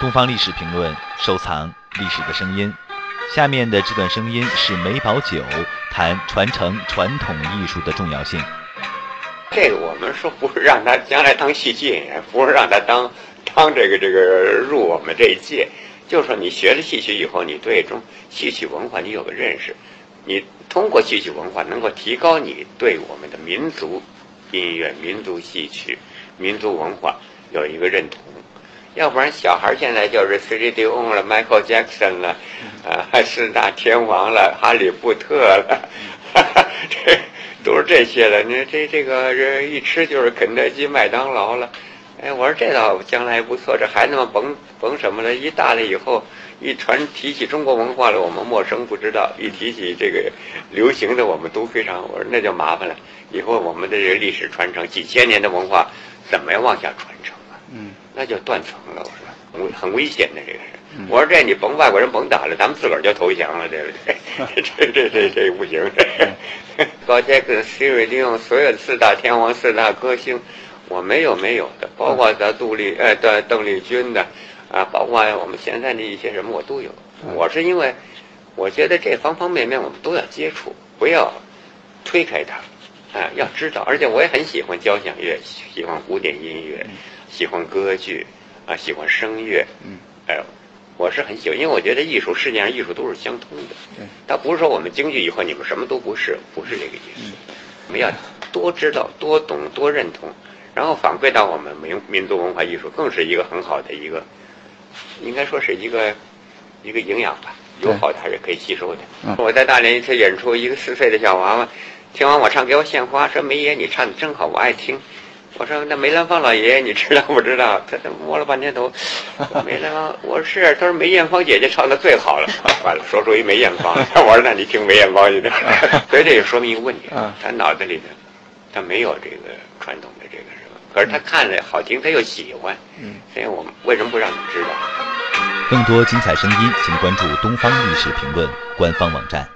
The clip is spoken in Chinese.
东方历史评论，收藏历史的声音。下面的这段声音是梅葆玖谈传承传统艺术的重要性。这个我们说不是让他将来当戏剧演员，不是让他当当这个这个入我们这一届，就是说你学了戏曲以后，你对中戏曲文化你有个认识，你通过戏曲文化能够提高你对我们的民族音乐、民族戏曲、民族文化有一个认同。要不然小孩现在就是 C D O 了，Michael Jackson 了，啊，四大天王了，哈利波特了，哈 哈这都是这些了。你这这个这一吃就是肯德基、麦当劳了。哎，我说这倒将来不错，这孩子们甭甭什么了，一大了以后，一传提起中国文化了，我们陌生不知道；一提起这个流行的，我们都非常。我说那就麻烦了，以后我们的这个历史传承几千年的文化，怎么样往下传承？那就断层了，我说危很危险的这个是。我说这你甭外国人甭打了，咱们自个儿就投降了，这个这这这这不行。高杰克、希瑞利用所有四大天王、四大歌星，我没有没有的，包括咱杜丽呃邓邓丽君的啊，包括我们现在的一些什么我都有。我是因为我觉得这方方面面我们都要接触，不要推开它，啊，要知道。而且我也很喜欢交响乐，喜欢古典音乐。喜欢歌剧，啊，喜欢声乐，嗯，哎，我是很喜欢，因为我觉得艺术世界上艺术都是相通的，对，它不是说我们京剧以后你们什么都不是，不是这个意思，我们要多知道、多懂、多认同，然后反馈到我们民民族文化艺术，更是一个很好的一个，应该说是一个一个营养吧，有好的还是可以吸收的。我在大连一次演出，一个四岁的小娃娃，听完我唱给我献花，说梅爷你唱的真好，我爱听。我说那梅兰芳老爷爷你知道不知道？他他摸了半天头，梅兰芳，我说是，他说梅艳芳姐姐唱的最好了，完了说出一梅艳芳，我说那你听梅艳芳去的，所以这就说明一个问题，他脑子里头他没有这个传统的这个什么，可是他看了好听，他又喜欢，嗯，所以我们为什么不让你知道？更多精彩声音，请关注东方历史评论官方网站。